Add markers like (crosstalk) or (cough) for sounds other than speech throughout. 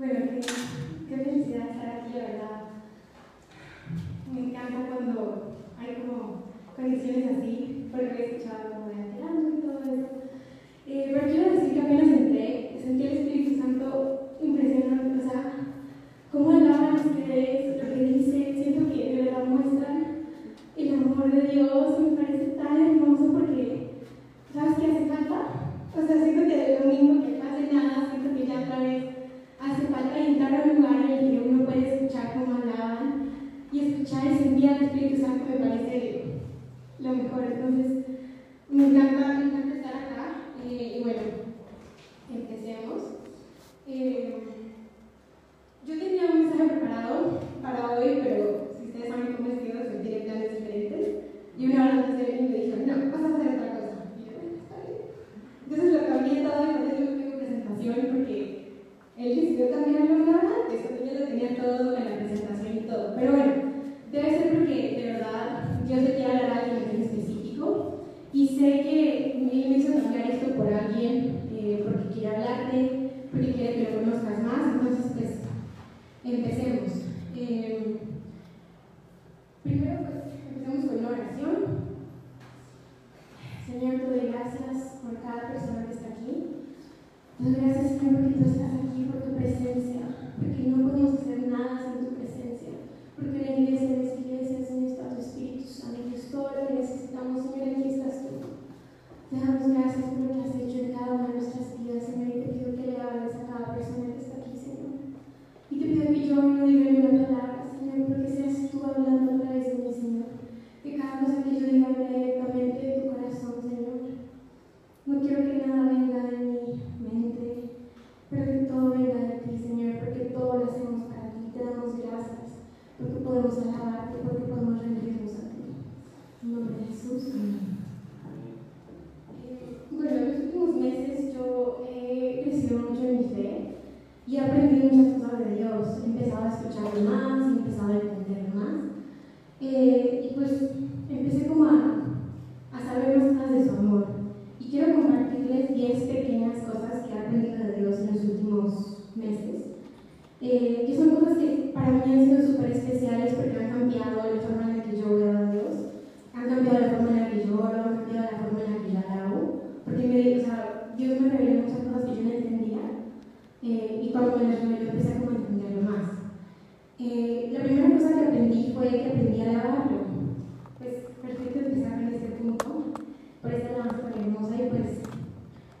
Bueno, qué, qué felicidad estar aquí, la verdad. Me encanta cuando hay como condiciones así, porque he escuchado como de adelante y todo eso. Eh, pero quiero decir que apenas entré, sentí el Espíritu Santo impresionante, o sea, cómo alaban ustedes, lo que dice, siento que de verdad muestran el amor de Dios, me parece tan hermoso porque, ¿sabes qué hace falta? O sea, siento que lo mismo que pase nada, siento que ya otra vez hace falta entrar a un lugar en el que uno puede escuchar cómo alaban y escuchar y sentir al Espíritu Santo me parece lo mejor. Entonces, me encanta, me encanta estar acá. Eh, y bueno, empecemos. Eh, yo tenía un mensaje preparado para hoy, pero si ustedes saben cómo es que yo sentiré planes diferentes. Y una hora antes de venir me dijo, no, vas a hacer otra cosa. Y yo, bueno, está bien. Entonces lo cambié todo y por eso no tengo presentación, porque él decidió una hora antes, cuando yo lo tenía todo en la presentación y todo. Pero bueno, debe ser porque de verdad Dios le quiere hablar a alguien en específico. Y sé que él me hizo cambiar esto por alguien, eh, porque quiere hablarte, porque quiere que lo conozcas más. Entonces, pues, empecemos. Eh, primero, pues, empecemos con una oración. Señor, te doy gracias por cada persona que está aquí. Te doy gracias, Señor, porque tú estás aquí por tu presencia, porque no podemos hacer nada sin tu presencia, porque la iglesia, en esta iglesia, Señor, está tu Espíritu Santo, y es todo lo que necesitamos, Señor, aquí estás tú. Te damos gracias por lo que has hecho en cada una de nuestras vidas, Señor, y te pido que le hables a cada persona que está aquí, Señor. Y yo no quiero que nada venga de mi mente, pero que todo venga de ti, Señor, porque todo lo hacemos para ti. Te damos gracias, porque podemos porque podemos rendirnos ti. Eh, Bueno, los últimos meses yo he crecido mucho en mi fe y aprendido muchas cosas Dios. A escucharlo más, he empezado a entenderlo más. Eh, y pues empecé como a, a saber más cosas de su amor. Y quiero compartirles 10 pequeñas cosas que he aprendido de Dios en los últimos meses. Eh, que son cosas que para mí han sido súper especiales porque han cambiado la forma en la que yo veo a Dios, han cambiado la forma en la que yo oro, han cambiado la forma en la que yo alabo. Porque me, o sea, Dios me reveló muchas cosas que yo no entendía. Eh, y cuando me las reveló empecé a como entenderlo más. Eh, la primera cosa que aprendí fue que aprendí a alabarlo. Pues perfecto empezar en este punto, por esta alabanza tan hermosa. Y pues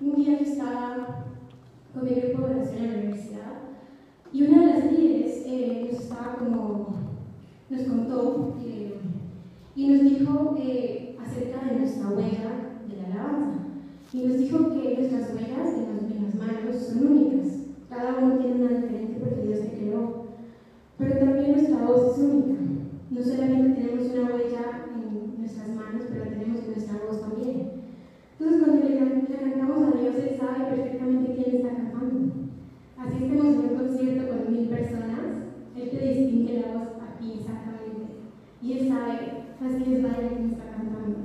un día yo estaba con mi grupo de oración en la universidad y una de las líderes eh, nos estaba como, nos contó eh, y nos dijo eh, acerca de nuestra huella de la alabanza. Y nos dijo que nuestras huellas en las, en las manos son únicas. Cada uno tiene una diferente porque Dios te creó. Pero también nuestra voz es única. No solamente tenemos una huella en nuestras manos, pero tenemos en nuestra voz también. Entonces, cuando le, can- le cantamos a Dios, Él sabe perfectamente quién está cantando. Así estemos en un concierto con mil personas, Él te distingue la voz a ti exactamente. Y Él sabe, así es vaya quién está cantando.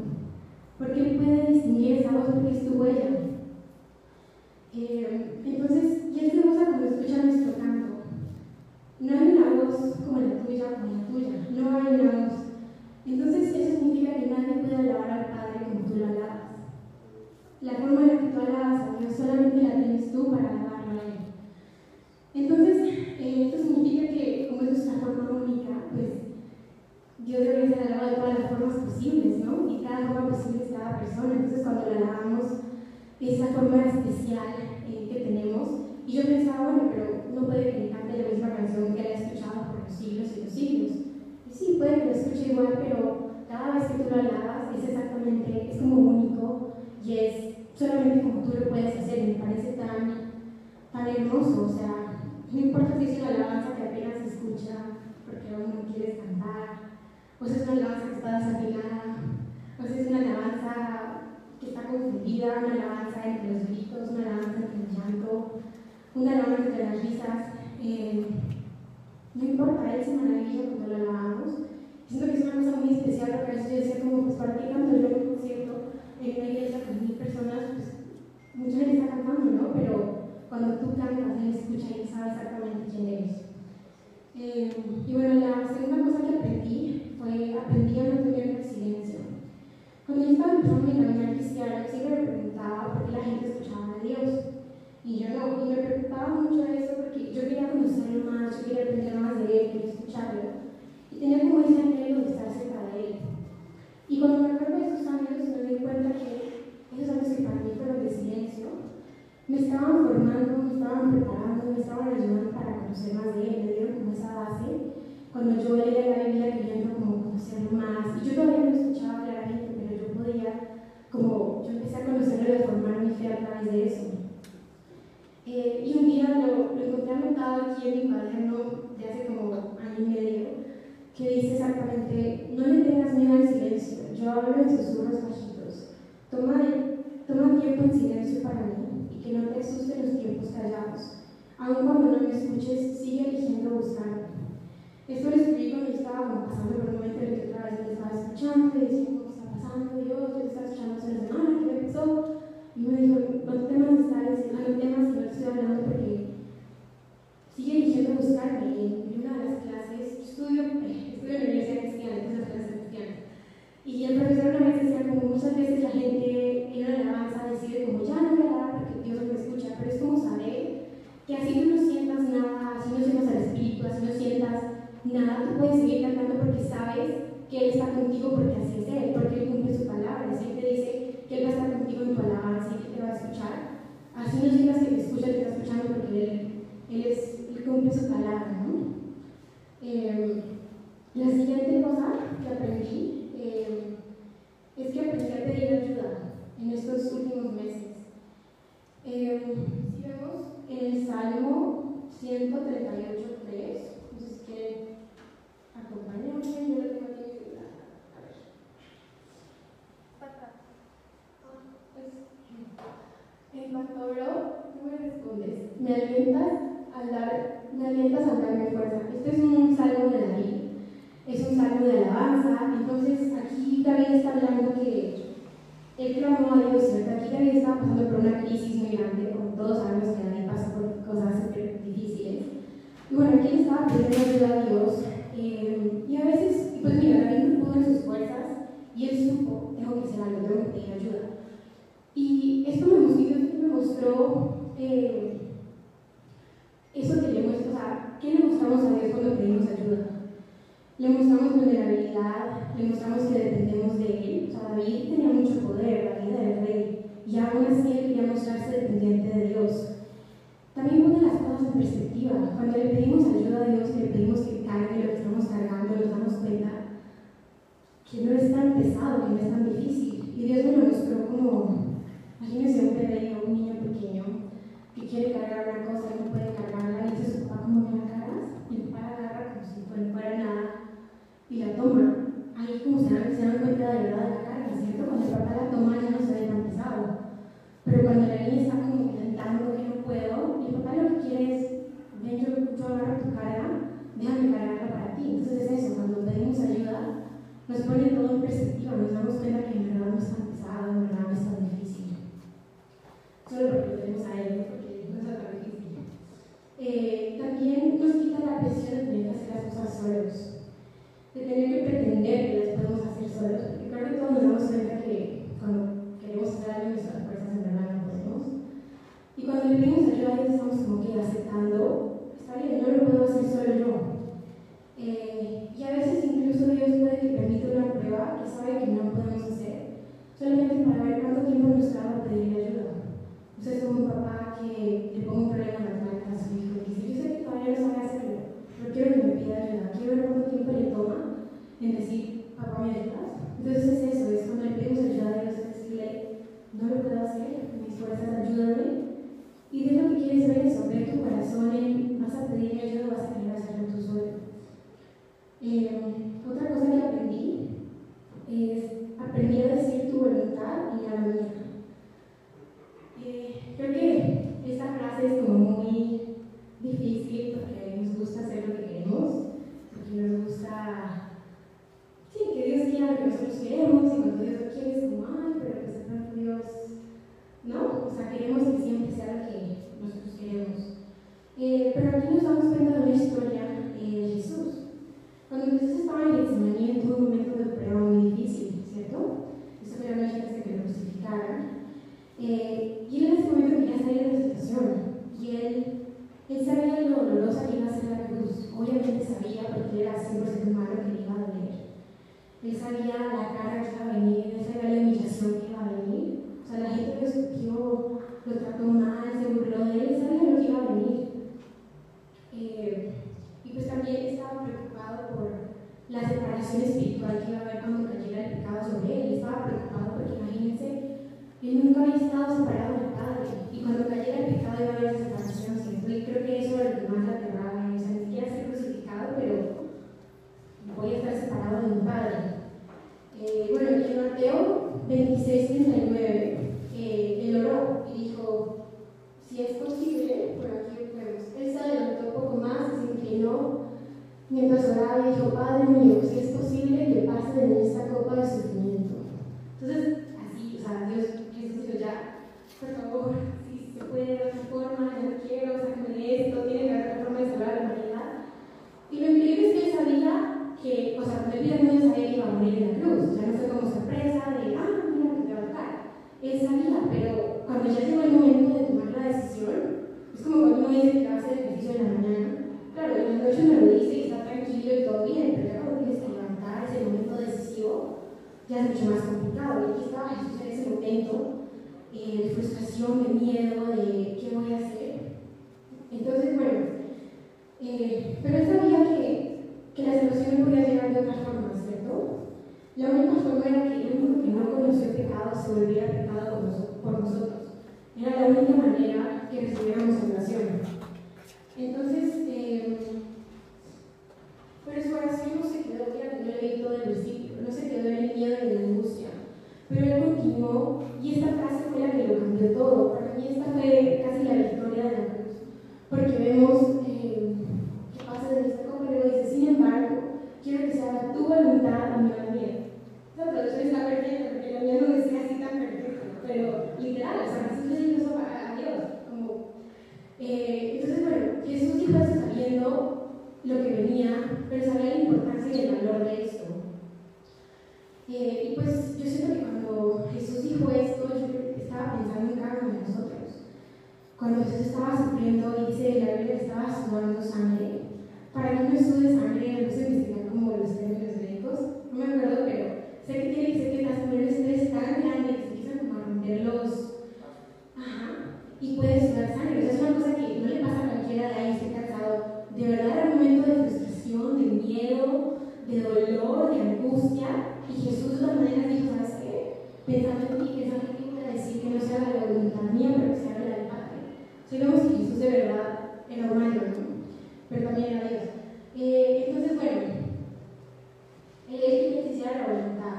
Porque Él puede distinguir esa voz porque es tu huella. Eh, entonces, y Él se goza cuando escucha nuestro canto. No hay una voz como la tuya como la tuya, no hay una voz. Entonces eso significa que nadie puede alabar al Padre como tú lo alabas. La forma en la que tú alabas a Dios solamente la tienes tú para alabarlo a Él. Entonces, eh, esto significa que como es nuestra forma única, pues Dios debería ser alabado de todas las formas posibles, ¿no? Y cada forma posible es cada persona. Entonces cuando le alabamos esa forma especial tenemos, y yo pensaba, bueno, pero no puede cante la misma canción que él ha escuchado por los siglos y los siglos. Y sí, puede que lo escuche igual, pero cada vez que tú lo alabas es exactamente, es como único y es solamente como tú lo puedes hacer. Y me parece tan, tan hermoso, o sea, no importa si es una alabanza que apenas se escucha porque aún no quieres cantar, o si es una alabanza que está desafinada, o si es una alabanza que está confundida, una alabanza entre los gritos, una alabanza entre el llanto, una alabanza entre las risas. Eh, no importa, Él se maravilla cuando lo alabamos. Siento que es una cosa muy especial, por eso yo decía, como pues partir cuando yo un concierto en una iglesia con mil personas, pues mucha gente está cantando, ¿no? Pero cuando tú cantas, Él escucha y sabe exactamente quién eres. Eh, y bueno, la segunda cosa que aprendí fue, aprendí a no tener cuando yo estaba empezando mi camino cristiana, yo siempre me preguntaba por qué la gente escuchaba a Dios. Y yo no, y me preocupaba mucho de eso porque yo quería conocerlo más, yo quería aprender más de él, quería escucharlo. Y tenía como ese anhelo de estar cerca de él. Y cuando me acuerdo de esos años, me di cuenta que esos años que para mí fueron de silencio, me estaban formando, me estaban preparando, me estaban ayudando para conocer más de él, me dieron como esa base. Cuando yo leía la Biblia queriendo como conocerlo más, y yo todavía no escuchaba hablar a gente como, yo empecé a conocerlo y a formar mi fe a través de eso. Eh, y un día lo, lo encontré anotado aquí en mi cuaderno de hace como año y medio, que dice exactamente, no le tengas miedo al silencio, yo hablo en susurros bajitos, toma, toma tiempo en silencio para mí y que no te asusten los tiempos callados, aun cuando no me escuches, sigue eligiendo buscarme. Esto lo escribí cuando estaba pasando por un momento en el que otra vez me estaba escuchando y decía, ¿cómo está pasando? Dios, yo te estaba escuchando semana, ¿qué pasó? Y me dijo, no temas estar diciendo, no temas que no estoy hablando porque sigue eligiendo buscarme. En una de las clases, estudio, estudio en la Universidad Cristiana, entonces las clases cristianas. Y el profesor una vez decía, como muchas veces la gente en la alabanza decide como, ya no voy a orar porque Dios no me escucha, pero es como saber que así tú no sientas nada, así no sientas al Espíritu, así no sientas nada, tú puedes seguir cantando porque sabes que Él está contigo porque así es Él, porque Él cumple su palabra, siempre dice que Él va a estar contigo en tu alabanza y que te va a escuchar. Así no sientas que escucha, te está escuchando porque Él, él, cumple su palabra, ¿no? Eh, la siguiente cosa que aprendí eh, es que aprendí a pedir ayuda en estos últimos meses. Eh, si vemos el Salmo 138.3, entonces que acompáñame, yo tengo aquí en A ver. Hablo, tú me respondes. Me alientas al dar, me alientas al darme fuerza. Este es un salmo de David, es un salmo de alabanza. Entonces aquí David está hablando que él clamó a Dios, ¿cierto? Aquí David estaba pasando por una crisis muy grande, como todos sabemos que David pasa por cosas súper difíciles. Y bueno, aquí él estaba pidiendo ayuda a Dios. Eh, y a veces, pues mira, David no pudo en sus fuerzas y él supo, tengo que hacer algo, tengo que pedir ayuda. Y esto me mostró, me mostró eh, eso que le muestra, o sea, ¿qué le mostramos a Dios cuando pedimos ayuda? Le mostramos vulnerabilidad, le mostramos que dependemos de Él. O sea, David tenía mucho poder, David era el rey, y aún así él quería mostrarse dependiente de Dios. También pone las cosas en perspectiva. Cuando le pedimos ayuda a Dios, le pedimos que cargue lo que estamos cargando, nos damos cuenta que no es tan pesado, que no es tan difícil. Y Dios me lo mostró como, imagínense un bebé o un niño pequeño que quiere cargar una cosa y no puede cargarla, y dice su papá, ¿cómo me la cargas? Y el papá la agarra como si fuera nada y la toma. Ahí como se dan, se dan cuenta de verdad de la carga, ¿cierto? Cuando el papá la toma ya no se ve tan pesado. Pero cuando la niña está como intentando que no puedo, y el papá lo que quiere es, ven, yo, agarro tu carga, déjame cargarla para ti. Entonces es eso, cuando pedimos ayuda, nos pone todo en perspectiva, nos damos cuenta que en verdad no es tan pesado, en verdad no es tan difícil. Solo porque lo tenemos a él, porque no es tan difícil. Eh, también nos quita la presión de tener que hacer las cosas solos de tener que pretender que las podemos hacer solos, porque creo que todos nos damos cuenta que cuando queremos hacer algo nuestras fuerzas en verdad no podemos. Y cuando le pedimos ayuda a Dios estamos como que aceptando, está bien, no lo puedo hacer solo yo. Eh, y a veces incluso Dios puede que permita una prueba que sabe que no podemos hacer, solamente para ver cuánto tiempo nos tarda pedir ayuda. Usted es como un papá que le ponga un problema manos a su hijo y dice, yo sé que todavía no sabe hacerlo, pero quiero que me pida ayuda, quiero ver cuánto tiempo le toma en decir, papá, ¿me ayudas? Entonces es eso, es cuando le pedimos ayuda a Dios, es decirle, no lo puedo hacer, mis fuerzas, ayúdame. Y Dios lo que quiere es ver eso, ver tu corazón en, vas a pedirme ayuda, vas a querer hacerlo tú solo. Eh, otra cosa que aprendí es, aprendí a decir tu voluntad y la mía. Creo que esta frase es como muy difícil porque nos gusta hacer lo que queremos, porque nos gusta, sí, que Dios quiera lo que nosotros queremos y cuando Dios lo quiere es como, ay, pero se trata Dios, ¿no? O sea, queremos que siempre sea lo que nosotros queremos. Eh, pero aquí nos damos cuenta de una historia eh, de Jesús. Cuando Jesús estaba en Getsemaní, tuvo un momento de prueba muy difícil, ¿cierto? Eso fue la noche de que lo crucificaran. Eh, y él en ese momento quería salir Y él él sabía lo dolorosa que iba a ser la cruz. Obviamente sabía, porque era 100% humano, que le iba a doler. Él sabía la cara que iba a venir, él sabía la humillación que iba a venir. O sea, la gente lo escogió lo trató mal, se burló de él, sabía lo que iba a venir. Eh, y pues también estaba preocupado por la separación espiritual que iba a haber cuando cayera el pecado sobre él. Estaba preocupado porque imagínense, él nunca había estado separado del Padre. Y cuando cayera el pecado iba a haber separación. Y creo que eso era lo que más le aterraba. O sea, ni siquiera ser crucificado, pero voy a estar separado de mi Padre. Eh, bueno, en Mateo 26, 39, eh, él oró y dijo, si es posible, por aquí vemos, él se adelantó un poco más, se inclinó mientras oraba y dijo, Padre mío, si es posible que pase de esta copa de sufrimiento. Entonces, así, o sea, Dios, Jesús dijo, ya, por favor, si se puede de otra forma, ya no quiero, sácame de esto, tiene que haber otra forma de salvar a la humanidad. Y lo increíble es que él sabía que, o sea, cuando él pidió no sabía que iba a morir en la cruz, o sea, no fue como sorpresa de, ah, mira que te va a tocar. Él sabía, pero cuando ya llegó el momento de tomar la decisión, es como cuando uno dice que va a hacer ejercicio en la mañana, claro, en la noche me lo dice y está tranquilo y todo bien, pero ya cuando tienes que levantar ese momento decisivo, ya es mucho más complicado. Y Jesús en ese momento eh, de frustración, de miedo, de qué voy a hacer. Entonces, bueno, eh, pero él sabía que, que la salvación no podía llegar de otra forma, ¿cierto? La única forma era que el único que no conoció pecado se volviera pecado por nosotros. Era la única manera que recibiéramos salvación. Entonces, eh, pero su oración no se quedó, que no leí todo el versículo, no se quedó en el miedo y en la angustia. Pero él continuó y esta frase fue todo. Para mí esta fue casi la cruz. Porque vemos eh, que pasa de esta copa y luego dice, sin embargo, quiero que se haga tu voluntad y no la mía. Esa traducción está perfecta porque la mía no decía así tan perfecto, pero literal, o sea, Jesús le dijo eso a Dios. Como, eh, entonces, bueno, Jesús dijo eso sabiendo lo que venía, pero sabía la importancia y el valor de esto. Eh, y pues yo siento que cuando Jesús dijo esto, yo estaba pensando en cada uno de nosotros. Cuando Jesús estaba sufriendo y dice la Biblia que estaba sudando sangre, para mí no sude sangre, no sé investigar como los términos médicos, no me acuerdo, pero sé que tiene que ser que las mujeres es tan grande que se empiezan como a romper los. Ajá, y puede sudar sangre. O sea, es una cosa que no le pasa a cualquiera de ahí, estoy cansado. De verdad era un momento de frustración, de miedo, de dolor, de angustia. Y Jesús de todas maneras dijo, ¿sabes qué? Pensando en ti, pensando en ti, voy a decir que no se haga la voluntad mía, pero que se haga la del Vemos que Jesús de verdad era humano, ¿no? pero también era Dios. Eh, entonces, bueno, el hecho de que se la voluntad.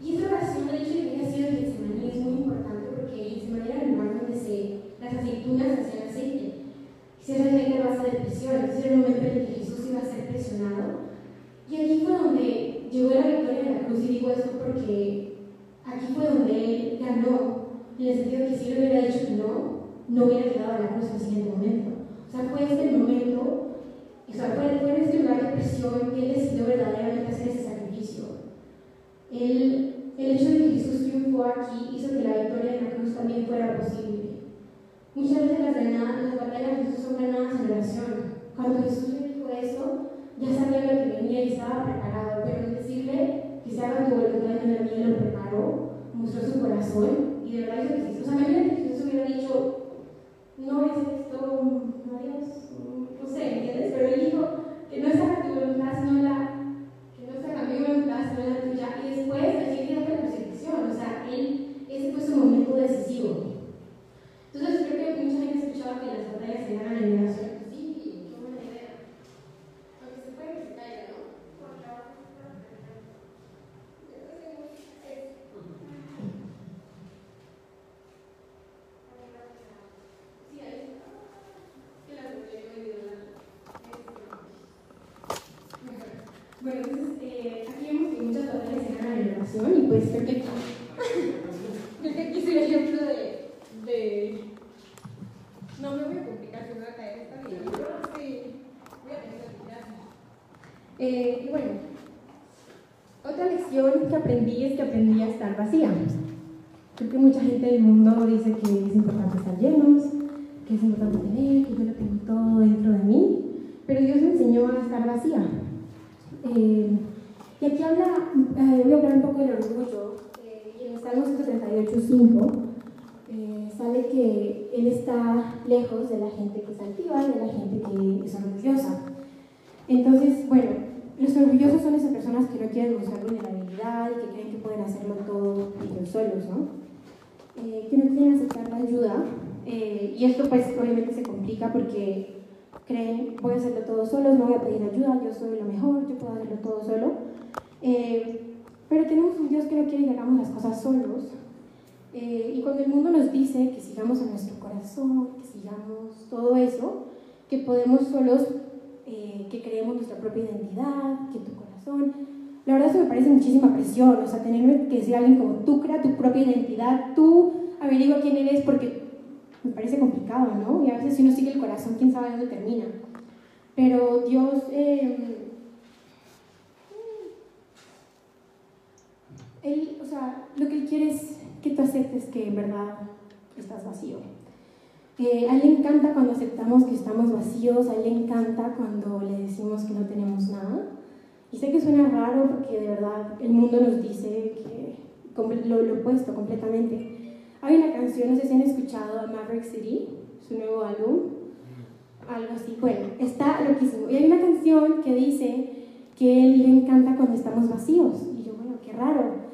Y esta oración, el hecho de que haya sido en Getsemaní es muy importante porque Getsemaní era el lugar donde se, las aceitunas hacían aceite. Se hacía a base de presión. Entonces era el momento en el que Jesús iba a ser presionado. Y aquí fue donde llegó la victoria de la cruz. Y digo esto porque aquí fue donde él ganó, en el sentido que si él hubiera dicho no, no hubiera quedado a la cruz en el siguiente momento. O sea, fue este momento, o sea, fue, fue en este lugar de presión que él decidió verdaderamente hacer ese sacrificio. El, el hecho de que Jesús triunfó aquí hizo que la victoria de la cruz también fuera posible. Muchas veces las, ganadas, las batallas de Jesús son ganadas en oración. Cuando Jesús le dijo eso, ya sabía lo que venía y estaba preparado, pero decirle que se haga tu voluntad no la mía lo preparó, mostró su corazón y de verdad hizo que Jesús, o sea, me que Jesús hubiera dicho, no es esto, no Dios, no sé, ¿entiendes? Pero él dijo que no se haga tu voluntad, sino la, que no se haga mi voluntad, sino la tuya. Y después, allí viene la persecución, o sea, él, ese fue su momento decisivo. Entonces, creo que mucha gente ha escuchado que las batallas se ganan en oración. Sí, qué buena idea. Aunque se puede que se caiga, ¿no? Sí, ahí está. Que la Bueno, entonces eh, aquí vemos que muchas batallas se ganan en oración y pues creo que aquí, creo que aquí es el ejemplo de, de... No me voy a complicar, se me va a caer esta vida. Sí, voy a pensar, gracias. Eh, y bueno, otra lección que aprendí es que aprendí a estar vacía. Creo que mucha gente del mundo dice que es importante estar llenos, que es importante tener, que yo lo tengo todo dentro de mí, pero Dios me enseñó a estar vacía. Eh, y aquí habla, eh, voy a hablar un poco del orgullo, eh, y en el Salmo 138.5 eh, sale que Él está lejos de la gente que es altiva de la gente que es orgullosa. Entonces, bueno, los orgullosos son esas personas que no quieren mostrar vulnerabilidad y que creen que pueden hacerlo todo ellos solos, ¿no? Eh, que no quieren aceptar la ayuda. Eh, y esto pues obviamente se complica porque creen, voy a hacerlo todo solo, no voy a pedir ayuda, yo soy lo mejor, yo puedo hacerlo todo solo. Eh, pero tenemos un Dios que no quiere que hagamos las cosas solos. Y cuando el mundo nos dice que sigamos a nuestro corazón, que sigamos todo eso, que podemos solos eh, que creemos nuestra propia identidad, que tu corazón. La verdad eso me parece muchísima presión, o sea, tener que decir a alguien como tú crea tu propia identidad, tú averigua quién eres, porque me parece complicado, ¿no? Y a veces si uno sigue el corazón, quién sabe dónde termina. Pero Dios... Eh, él, o sea, lo que Él quiere es que tú aceptes que en verdad estás vacío a él le encanta cuando aceptamos que estamos vacíos, a él le encanta cuando le decimos que no tenemos nada. Y sé que suena raro porque de verdad el mundo nos dice que lo, lo opuesto completamente. Hay una canción, no sé si han escuchado, Maverick City, su nuevo álbum, algo así. Bueno, está loquísimo. Y hay una canción que dice que él le encanta cuando estamos vacíos. Y yo, bueno, qué raro.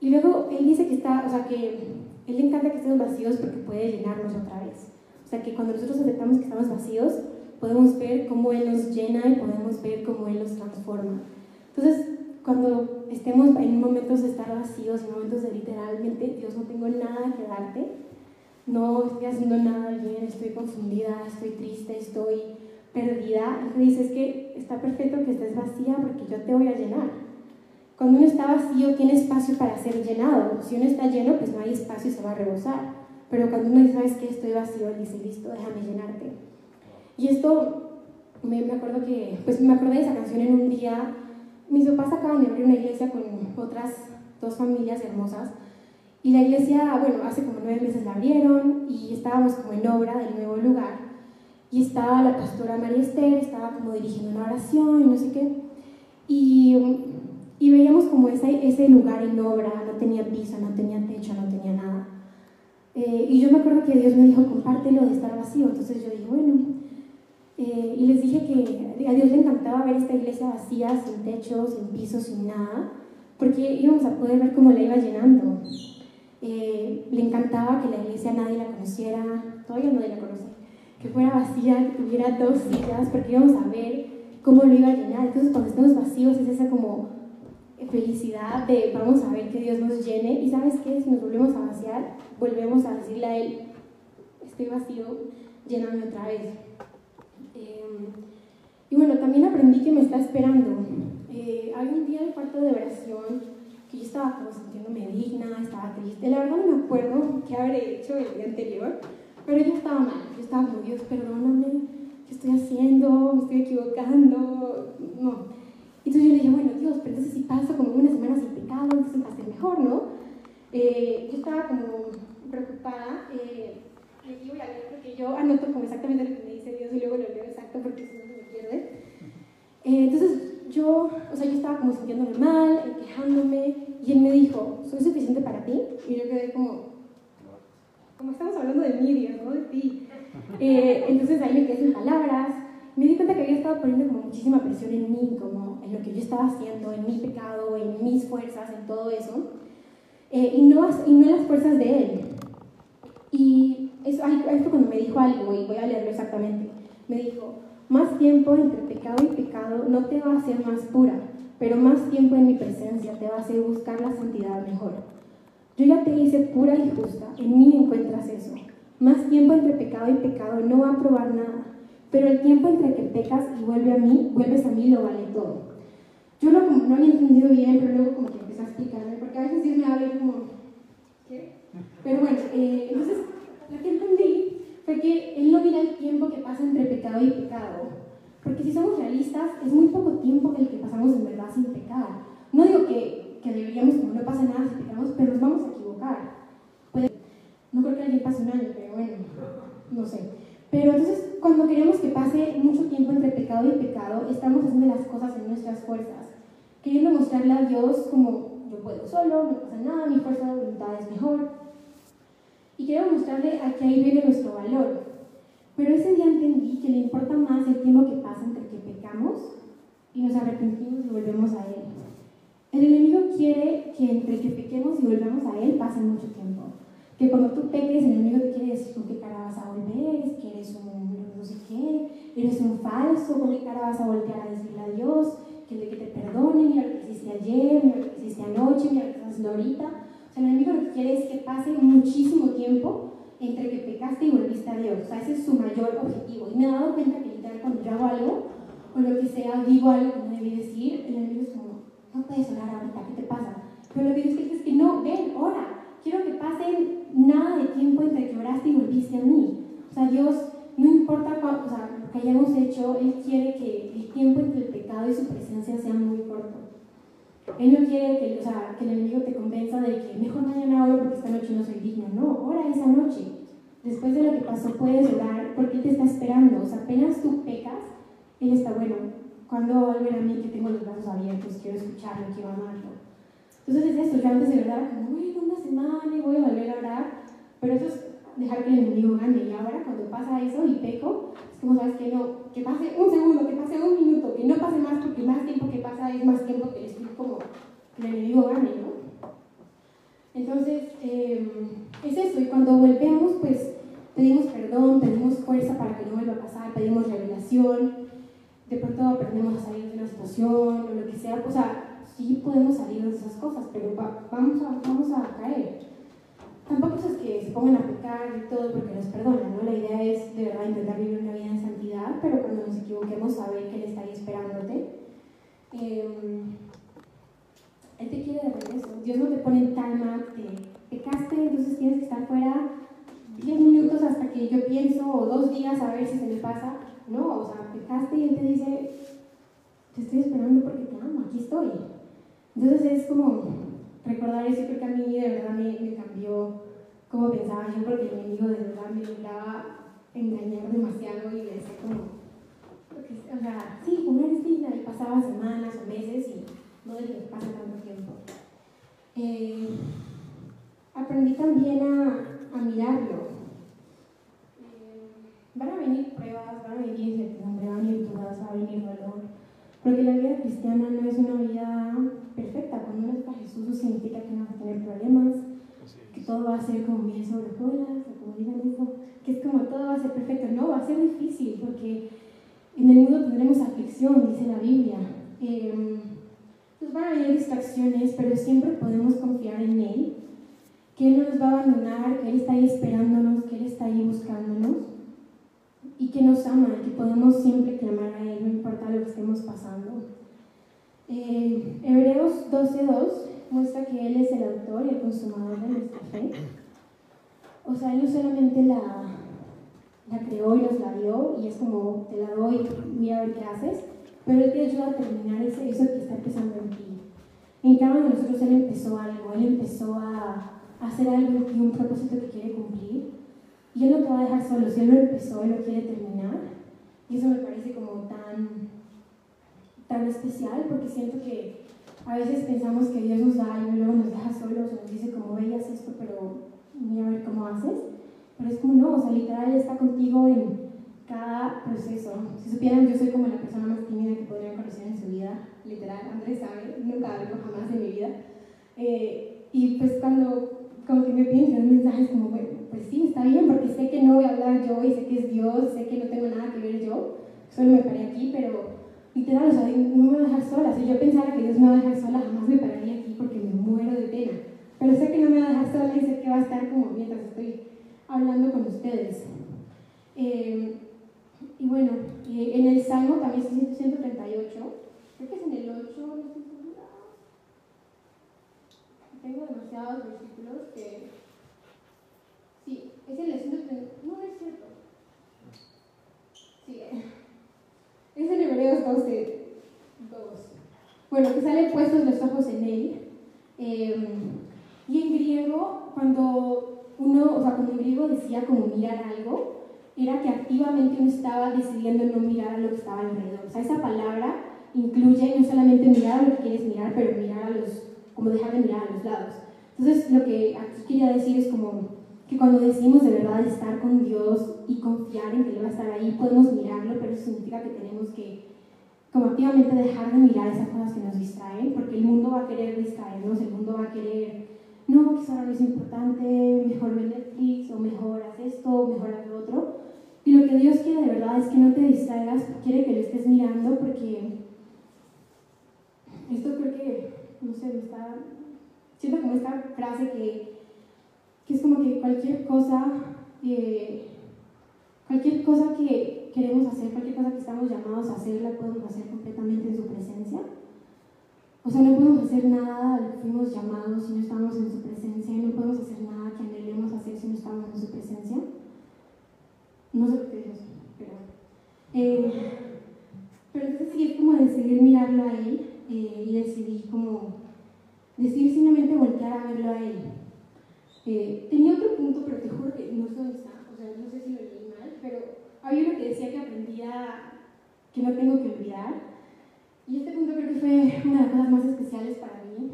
Y luego él dice que está, o sea, que él le encanta que estemos vacíos porque puede llenarnos otra vez. O sea, que cuando nosotros aceptamos que estamos vacíos, podemos ver cómo Él nos llena y podemos ver cómo Él nos transforma. Entonces, cuando estemos en momentos de estar vacíos, en momentos de literalmente, Dios, no tengo nada que darte, no estoy haciendo nada bien, estoy confundida, estoy triste, estoy perdida, y dice, es que está perfecto que estés vacía porque yo te voy a llenar. Cuando uno está vacío, tiene espacio para ser llenado. Si uno está lleno, pues no hay espacio y se va a rebosar. Pero cuando uno dice, ¿sabes qué? Estoy vacío, él dice, listo, déjame llenarte. Y esto, me, me acuerdo que, pues me acordé de esa canción en un día. Mis papás acaban de abrir una iglesia con otras dos familias hermosas. Y la iglesia, bueno, hace como nueve meses la abrieron y estábamos como en obra del nuevo lugar. Y estaba la pastora María Esther, estaba como dirigiendo una oración y no sé qué. Y, y veíamos como ese, ese lugar en obra, no tenía piso, no tenía techo, no tenía nada. Eh, y yo me acuerdo que Dios me dijo, compártelo de estar vacío. Entonces yo dije, bueno. Eh, y les dije que a Dios le encantaba ver esta iglesia vacía, sin techo, sin piso, sin nada, porque íbamos a poder ver cómo la iba llenando. Eh, le encantaba que la iglesia nadie la conociera, todavía nadie la conoce, que fuera vacía, que tuviera dos sillas, porque íbamos a ver cómo lo iba a llenar. Entonces cuando estamos vacíos es esa como felicidad de vamos a ver que Dios nos llene y sabes qué, si nos volvemos a vaciar, volvemos a decirle a Él, estoy vacío, lléname otra vez. Em, y bueno, también aprendí que me está esperando. Eh, hay un día de cuarto de oración que yo estaba como sintiéndome digna, estaba triste. La verdad no me acuerdo qué habré hecho el día anterior, pero yo estaba mal. Yo estaba como, Dios, perdóname, ¿qué estoy haciendo? ¿Me estoy equivocando? No. Entonces yo le dije, bueno, Dios, pero entonces si paso como una semana sin pecado, entonces va a ser mejor, ¿no? Eh, yo estaba como preocupada. Eh, aquí voy a leer porque yo anoto como exactamente lo que me dice Dios y luego lo leo exacto porque si no se me pierde. Eh, entonces yo, o sea, yo estaba como sintiéndome mal, eh, quejándome, y él me dijo, ¿soy suficiente para ti? Y yo quedé como, como estamos hablando de mí, Dios, no de ti. Eh, entonces ahí me quedé sin palabras me di cuenta que había estado poniendo como muchísima presión en mí, como en lo que yo estaba haciendo, en mi pecado, en mis fuerzas, en todo eso, eh, y, no, y no en las fuerzas de Él. Y eso, ahí, fue cuando me dijo algo, y voy a leerlo exactamente. Me dijo, más tiempo entre pecado y pecado no te va a hacer más pura, pero más tiempo en mi presencia te va a hacer buscar la santidad mejor. Yo ya te hice pura y justa, en mí encuentras eso. Más tiempo entre pecado y pecado no va a probar nada pero el tiempo entre que pecas y vuelve a mí, vuelves a mí, lo vale todo. Yo no, no había entendido bien, pero luego como que empecé a porque a veces Dios me habla como, ¿qué? Pero bueno, eh, entonces lo que entendí fue que Él no mira el tiempo que pasa entre pecado y pecado, porque si somos realistas, es muy poco tiempo el que pasamos en verdad sin pecar. No digo que, que deberíamos, como no pasa nada si pecamos, pero nos vamos a equivocar. no creo que alguien pase un año, pero bueno, no sé. Pero entonces, cuando queremos que pase mucho tiempo entre pecado y pecado, estamos haciendo las cosas en nuestras fuerzas, queriendo mostrarle a Dios como yo puedo solo, no pasa nada, mi fuerza de voluntad es mejor. Y quiero mostrarle a que ahí viene nuestro valor. Pero ese día entendí que le importa más el tiempo que pasa entre que pecamos y nos arrepentimos y volvemos a Él. El enemigo quiere que entre que pequemos y volvamos a Él pase mucho tiempo. Que cuando tú peques, el enemigo te quiere decir con qué cara vas a volver, que eres un no sé qué, eres un falso, con qué cara vas a voltear a decirle a Dios, que de que te perdone, mira lo que hiciste ayer, mira lo que hiciste anoche, mira lo que estás haciendo ahorita. O sea, el enemigo lo que quiere es que pase muchísimo tiempo entre que pecaste y volviste a Dios. O sea, ese es su mayor objetivo. Y me he dado cuenta que literal cuando yo hago algo, o lo que sea, digo algo que no debí decir, el enemigo es como, no puedes orar ahorita, ¿qué te pasa? Pero lo que Dios quiere es que no, ven, ora. Quiero que pase nada de tiempo entre que oraste y volviste a mí. O sea, Dios, no importa cuánto, o sea, que hayamos hecho, Él quiere que el tiempo entre el pecado y su presencia sea muy corto. Él no quiere que, o sea, que el enemigo te convenza de que mejor mañana oro porque esta noche no soy digno. No, ora esa noche. Después de lo que pasó puedes orar porque Él te está esperando. O sea, apenas tú pecas, Él está bueno. Cuando volver a mí que tengo los brazos abiertos, quiero escucharlo, quiero amarlo. Entonces es esto, yo antes de verdad, como, bueno, una semana y voy a volver a orar, pero eso es dejar que el enemigo gane. Y ahora cuando pasa eso y peco, es como, ¿sabes que No, que pase un segundo, que pase un minuto, que no pase más, porque más tiempo que pasa es más tiempo que estoy como el enemigo gane, ¿no? Entonces, eh, es eso, y cuando volvemos, pues pedimos perdón, pedimos fuerza para que no vuelva a pasar, pedimos revelación, de pronto aprendemos a salir de una situación o lo que sea, o sea, sí podemos salir de esas cosas, pero vamos, a, vamos a caer. Tampoco es que se pongan a pecar y todo porque nos perdonan, ¿no? La idea es de verdad intentar vivir una vida en santidad, pero cuando nos equivoquemos saber que Él está ahí esperándote. Em, él te quiere de regreso. Dios no te pone en calma, te pecaste, entonces tienes que estar fuera 10 minutos hasta que yo pienso o dos días a ver si se me pasa. No, o sea, pecaste y Él te dice, te estoy esperando porque te amo, aquí estoy. Entonces es como recordar eso, creo que a mí de verdad me, me cambió cómo pensaba yo, porque el enemigo de verdad me lograba engañar demasiado y decía como, o sea, sí, una digna, y pasaba semanas o meses y no de que pase tanto tiempo. Eh, aprendí también a, a mirarlo. Eh, van a venir pruebas, van a venir incertidumbre, van a venir dudas, va a venir dolor. Porque la vida cristiana no es una vida perfecta. Cuando uno es para Jesús, eso significa que no vas a tener problemas, que todo va a ser como bien sobre ruedas, o como digan eso, que es como todo va a ser perfecto. No, va a ser difícil porque en el mundo tendremos aflicción, dice la Biblia. Eh, pues van a haber distracciones, pero siempre podemos confiar en Él, que Él no nos va a abandonar, que Él está ahí esperándonos, que Él está ahí buscándonos y que nos ama, que podemos siempre clamar a Él, no importa lo que estemos pasando. Eh, Hebreos 12.2 muestra que Él es el autor y el consumador de nuestra fe. O sea, Él no solamente la, la creó y nos la dio y es como, te la doy, mira a ver qué haces, pero Él te ayuda a terminar ese, eso que está empezando en ti. En cada uno de nosotros Él empezó algo, Él empezó a, a hacer algo y un propósito que quiere cumplir y Él no te va a dejar solo, si Él lo empezó, Él lo quiere terminar. Y eso me parece como tan, tan especial porque siento que a veces pensamos que Dios nos da algo y luego nos deja solos o nos dice como veías esto, pero mira a ver cómo haces. Pero es como no, o sea, literal está contigo en cada proceso. Si supieran, yo soy como la persona más tímida que podrían conocer en su vida, literal. Andrés sabe, nunca hablo jamás en mi vida. Eh, y pues cuando como que me piden mensajes como, bueno, pues sí, está bien, porque sé que no voy a hablar yo y sé que es Dios, sé que no tengo nada que ver yo, solo me paré aquí, pero literal, o sea, no me voy a dejar sola. Si yo pensara que Dios me va a dejar sola, jamás me pararía aquí porque me muero de pena. Pero sé que no me va a dejar sola y sé que va a estar como mientras estoy hablando con ustedes. Eh, y bueno, eh, en el Salmo también 138, creo que es en el 8, no estoy. Tengo demasiados versículos que Sí, es el estudio No, no es cierto. Sí, es en Hebreos 12, 2. Bueno, que sale puestos los ojos en él. Eh, y en griego, cuando uno, o sea, cuando en griego decía como mirar algo, era que activamente uno estaba decidiendo no mirar a lo que estaba alrededor. O sea, esa palabra incluye no solamente mirar a lo que quieres mirar, pero mirar a los, como dejar de mirar a los lados. Entonces, lo que aquí quería decir es como que cuando decidimos de verdad estar con Dios y confiar en que Él va a estar ahí, podemos mirarlo, pero eso significa que tenemos que como activamente dejar de mirar esas cosas que nos distraen, porque el mundo va a querer distraernos, el mundo va a querer, no, que eso no es importante, mejor ver Netflix, o mejor haz esto, o mejor haz lo otro. Y lo que Dios quiere de verdad es que no te distraigas, quiere que lo estés mirando, porque esto creo que, no sé, me está, siento como esta frase que, que es como que cualquier cosa, eh, cualquier cosa que queremos hacer, cualquier cosa que estamos llamados a hacer, la podemos hacer completamente en su presencia. O sea, no podemos hacer nada de lo que fuimos llamados si no estamos en su presencia, y no podemos hacer nada que anhelemos hacer si no estamos en su presencia. No sé qué es pero. Eh, pero entonces sí como decidir mirarlo a él eh, y decidir como. Decidir simplemente voltear a verlo a él. Eh, tenía otro punto, pero te juro que no sé dónde está, o sea, no sé si lo leí mal, pero había uno que decía que aprendía que no tengo que olvidar. Y este punto creo que fue una de las cosas más especiales para mí.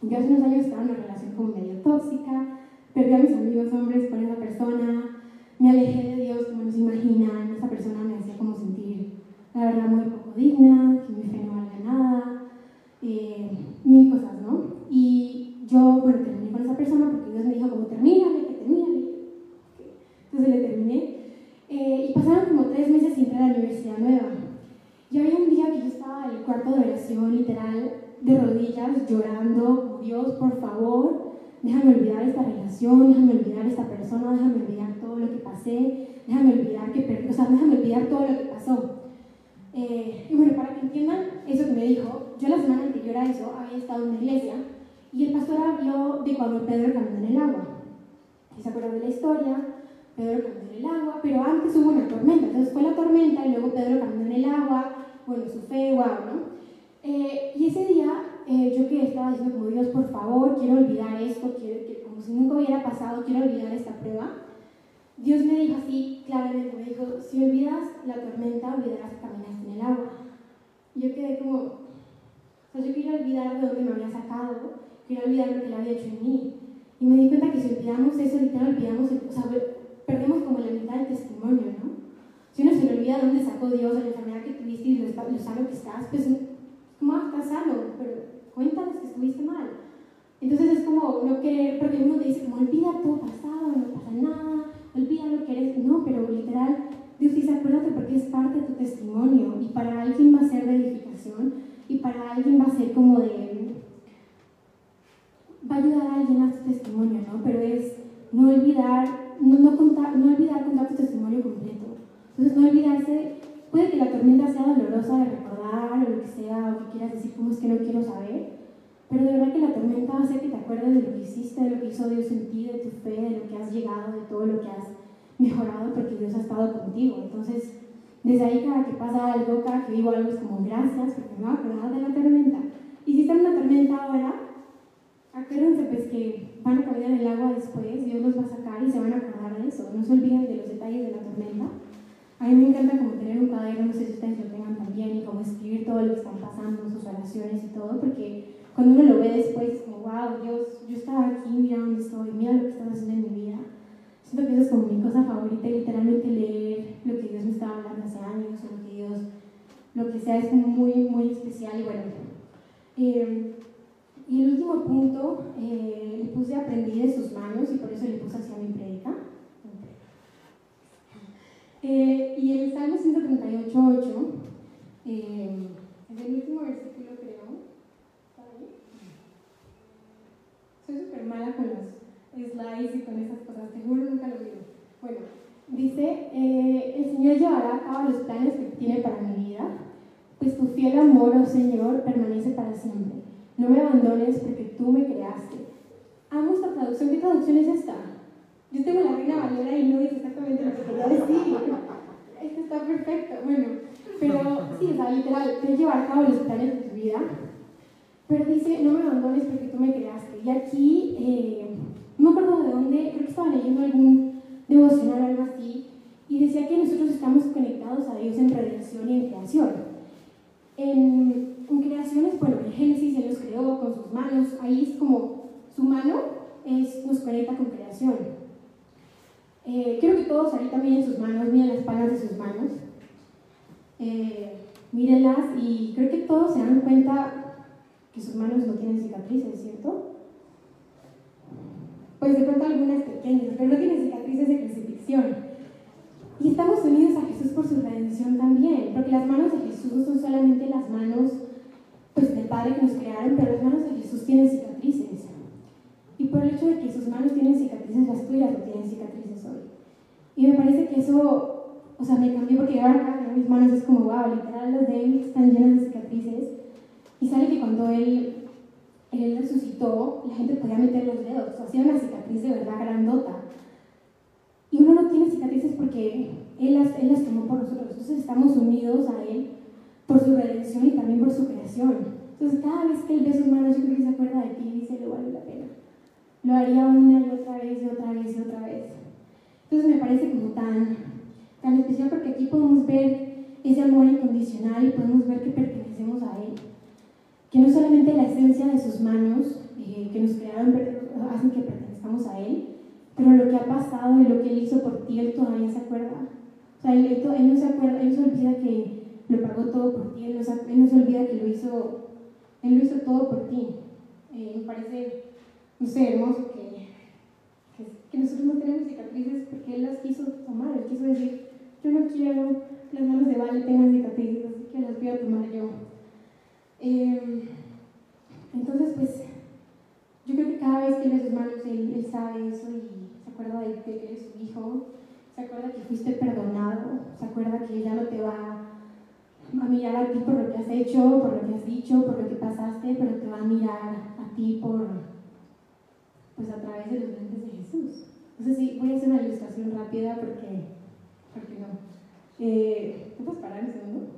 Yo hace unos años estaba en una relación como medio tóxica, perdí a mis amigos hombres por esa persona, me alejé de Dios como no se imaginan, esa persona me hacía como sentir, la verdad, muy poco digna, que mi fe no valga nada, eh, mil cosas, ¿no? Y yo, bueno, terminé con esa persona porque Dios me dijo como termínale, que termínale. Entonces le terminé eh, y pasaron como tres meses sin entrar a la universidad nueva. Y había un día que yo estaba en el cuarto de oración, literal, de rodillas, llorando, Dios, por favor, déjame olvidar esta relación, déjame olvidar esta persona, déjame olvidar todo lo que pasé, déjame olvidar que o sea, déjame olvidar todo lo que pasó. Eh, y bueno, para que entiendan eso que me dijo, yo la semana anterior a eso había estado en una iglesia y el pastor habló de cuando Pedro caminó en el agua. ¿Se acuerdan de la historia? Pedro caminó en el agua, pero antes hubo una tormenta, entonces fue la tormenta y luego Pedro caminó en el agua, bueno, su fe, wow, ¿no? Eh, y ese día eh, yo que estaba diciendo como Dios, por favor, quiero olvidar esto, quiero, que, como si nunca hubiera pasado, quiero olvidar esta prueba. Dios me dijo así claramente, me dijo, si olvidas la tormenta, olvidarás que caminaste en el agua. Y yo quedé como, o sea, yo quería olvidar de dónde me había sacado, quería olvidar lo que él había hecho en mí. Y me di cuenta que si olvidamos eso, literal olvidamos, el, o sea, perdemos como la mitad del testimonio, ¿no? Si uno se le olvida dónde sacó Dios la enfermedad que tuviste y lo, sano que estás, pues, ¿cómo estás sano? Pero cuéntales que estuviste mal. Entonces es como no querer, porque uno te dice como olvida todo pasado, no pasa nada, olvida lo que eres. No, pero literal, Dios dice acuérdate porque es parte de tu testimonio y para alguien va a ser de edificación y para alguien va a ser como de... va a ayudar a alguien a tu testimonio, ¿no? Pero es no olvidar no, no, contar, no olvidar contar tu testimonio completo. Entonces, no olvidarse, puede que la tormenta sea dolorosa de recordar o lo que sea, o que quieras decir, cómo es que no quiero saber, pero de verdad que la tormenta va a hacer que te acuerdes de lo que hiciste, de lo que hizo Dios en ti, de tu fe, de lo que has llegado, de todo lo que has mejorado, porque Dios ha estado contigo. Entonces, desde ahí, cada que pasa algo, cada que vivo algo, es como gracias, porque me voy a acordar de la tormenta. Y si está en una tormenta ahora, acuérdense pues que van a caminar en el agua después, Dios los va a sacar y se van a acordar de eso. No se olviden de los detalles de la tormenta. A mí me encanta como tener un cuaderno, no sé si ustedes lo tengan también, y como escribir todo lo que están pasando, sus oraciones y todo, porque cuando uno lo ve después es como, wow, Dios, yo estaba aquí, mira dónde estoy, mira lo que estás haciendo en mi vida. Siento que eso es como mi cosa favorita, literalmente leer lo que Dios me estaba hablando hace años, o lo que Dios, lo que sea, es como muy, muy especial y bueno. Eh, y el último punto, eh, le puse aprendí de sus manos y por eso le puse hacia mi predica. Eh, y el Salmo 138.8, eh, es el último versículo creo. Soy súper mala con los slides y con esas cosas, seguro nunca lo digo. Bueno, dice, eh, el Señor llevará a cabo los planes que tiene para mi vida, pues tu fiel amor, oh Señor, permanece para siempre. No me abandones porque tú me creaste. Amo esta traducción. ¿Qué traducción es esta? Yo tengo la Reina Valera y no dice exactamente lo que quería decir. Esta está perfecto. Bueno, pero sí, o literal, que llevar a cabo los planes de tu vida. Pero dice, no me abandones porque tú me creaste. Y aquí, eh, no me acuerdo de dónde, creo que estaba leyendo algún devocional o algo así, y decía que nosotros estamos conectados a Dios en redención y en creación. En creaciones, bueno, en Génesis Él los creó con sus manos, ahí es como su mano es, nos conecta con creación. Eh, quiero que todos ahorita miren sus manos, miren las palmas de sus manos. Eh, mírenlas y creo que todos se dan cuenta que sus manos no tienen cicatrices, ¿cierto? Pues de pronto algunas pequeñas, pero no tienen cicatrices de crucifixión. Y estamos unidos a Jesús por su redención también, porque las manos de Jesús son solamente las manos pues, del Padre que nos crearon, pero las manos de Jesús tienen cicatrices. Y por el hecho de que sus manos tienen cicatrices, las tuyas no tienen cicatrices hoy. Y me parece que eso, o sea, me cambió porque ahora mis manos es como, wow, literal, los de él están llenas de cicatrices. Y sabe que cuando él, él resucitó, la gente podía meter los dedos, o hacía una cicatriz de verdad grandota. Y uno no tiene cicatrices porque él las, él las tomó por nosotros. Entonces estamos unidos a Él por su redención y también por su creación. Entonces cada vez que Él ve sus manos, yo creo que se acuerda de ti y dice, le vale la pena. Lo haría una y otra vez y otra vez y otra vez. Entonces me parece como tan, tan especial porque aquí podemos ver ese amor incondicional y podemos ver que pertenecemos a Él. Que no solamente la esencia de sus manos eh, que nos crearon hacen que pertenezcamos a Él, pero lo que ha pasado y lo que Él hizo por ti, Él todavía se acuerda. O sea, él, no se acuerda, Él se olvida que lo pagó todo por ti, Él no, se, olvida que lo hizo, Él lo hizo todo por ti. Eh, me parece, no sé, hermoso que, que, nosotros no tenemos cicatrices porque Él las quiso tomar, Él quiso decir, yo no quiero que las manos de Vale tengan cicatrices, así que las voy a tomar yo. Eh, entonces, pues, yo creo que cada vez que ve sus manos, Él, sabe eso y acuerda de que eres su hijo, se acuerda que fuiste perdonado, se acuerda que ya no te va a mirar a ti por lo que has hecho, por lo que has dicho, por lo que pasaste, pero te va a mirar a ti por, pues a través de los lentes de Jesús. Entonces sí, voy a hacer una ilustración rápida porque, porque no. Eh, ¿Te puedes parar un segundo? (laughs)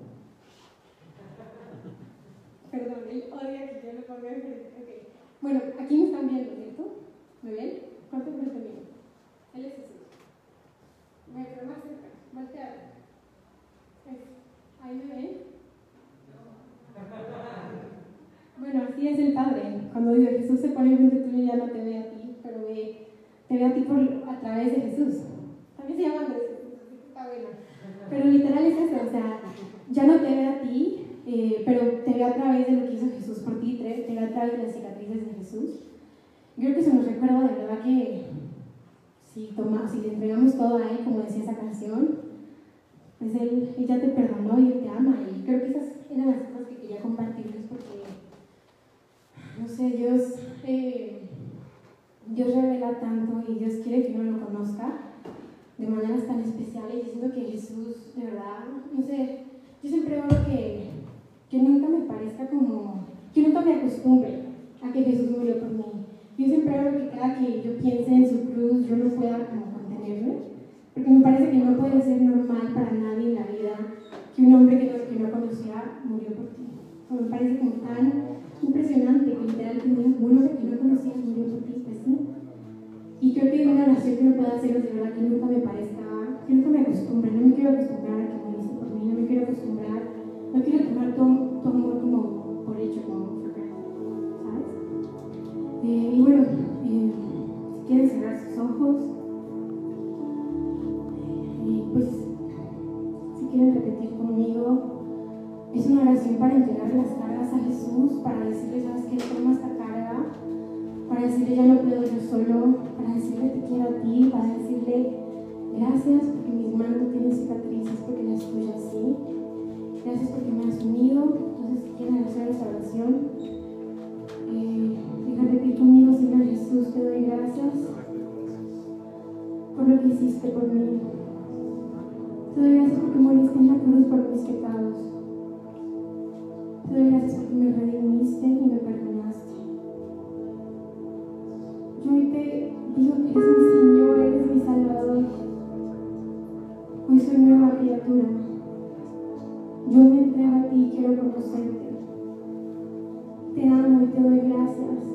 Perdón, él odia que yo lo ponga okay. Bueno, aquí me están viendo, ¿cierto? ¿Me ven? ¿Cuánto me están viendo? Él es Jesús. Me quedo más cerca, volteado. ¿Ahí me ven? Bueno, así es el Padre. Cuando Dios Jesús se pone frente tuyo, ya no te ve a ti, pero ve, te ve a ti por, a través de Jesús. También se llama Jesús, está bueno. Pero literal es eso, o sea, ya no te ve a ti, eh, pero te ve a través de lo que hizo Jesús por ti, te ve a través de las cicatrices de Jesús. Yo creo que se nos recuerda de verdad que si, toma, si le entregamos todo a Él, como decía esa canción, pues Él, ya te perdonó y Él te ama. Y creo que esas eran las cosas que quería compartirles porque, no sé, Dios, eh, Dios revela tanto y Dios quiere que uno lo conozca de maneras tan especiales. Y siento que Jesús, de verdad, no sé, yo siempre oro que, que nunca me parezca como, que nunca me acostumbre a que Jesús murió por mí yo siempre hago que cada que yo piense en su cruz, yo no pueda como contenerme, porque me parece que no puede ser normal para nadie en la vida que un hombre que no, que no conocía murió por ti. O me parece como tan impresionante que literalmente un hombre que no conocías murió por ti, pues sí. Y creo que una oración que no pueda hacer es de verdad que nunca me parezca, que nunca me acostumbre, no me quiero acostumbrar a que moriste por mí, no me quiero acostumbrar, no quiero tomar tu, tu amor como por hecho, como eh, y bueno, eh, si quieren cerrar sus ojos, es una oración para entregar las cargas a Jesús, para decirle, sabes que toma esta carga, para decirle ya no puedo yo solo, para decirle te quiero a ti, para decirle gracias porque mis manos no tienen cicatrices, porque las tuyas sí. Gracias porque me has unido. Entonces, si quieren hacer esa oración, repetir conmigo, Señor Jesús, te doy gracias por lo que hiciste por mí. Te doy gracias porque moriste en la cruz por mis pecados. Te doy gracias porque me redimiste y me perdonaste. Yo hoy te digo que eres mi Señor, eres mi Salvador. Hoy soy nueva criatura. Yo me entrego a ti y quiero conocerte. Te amo y te doy gracias.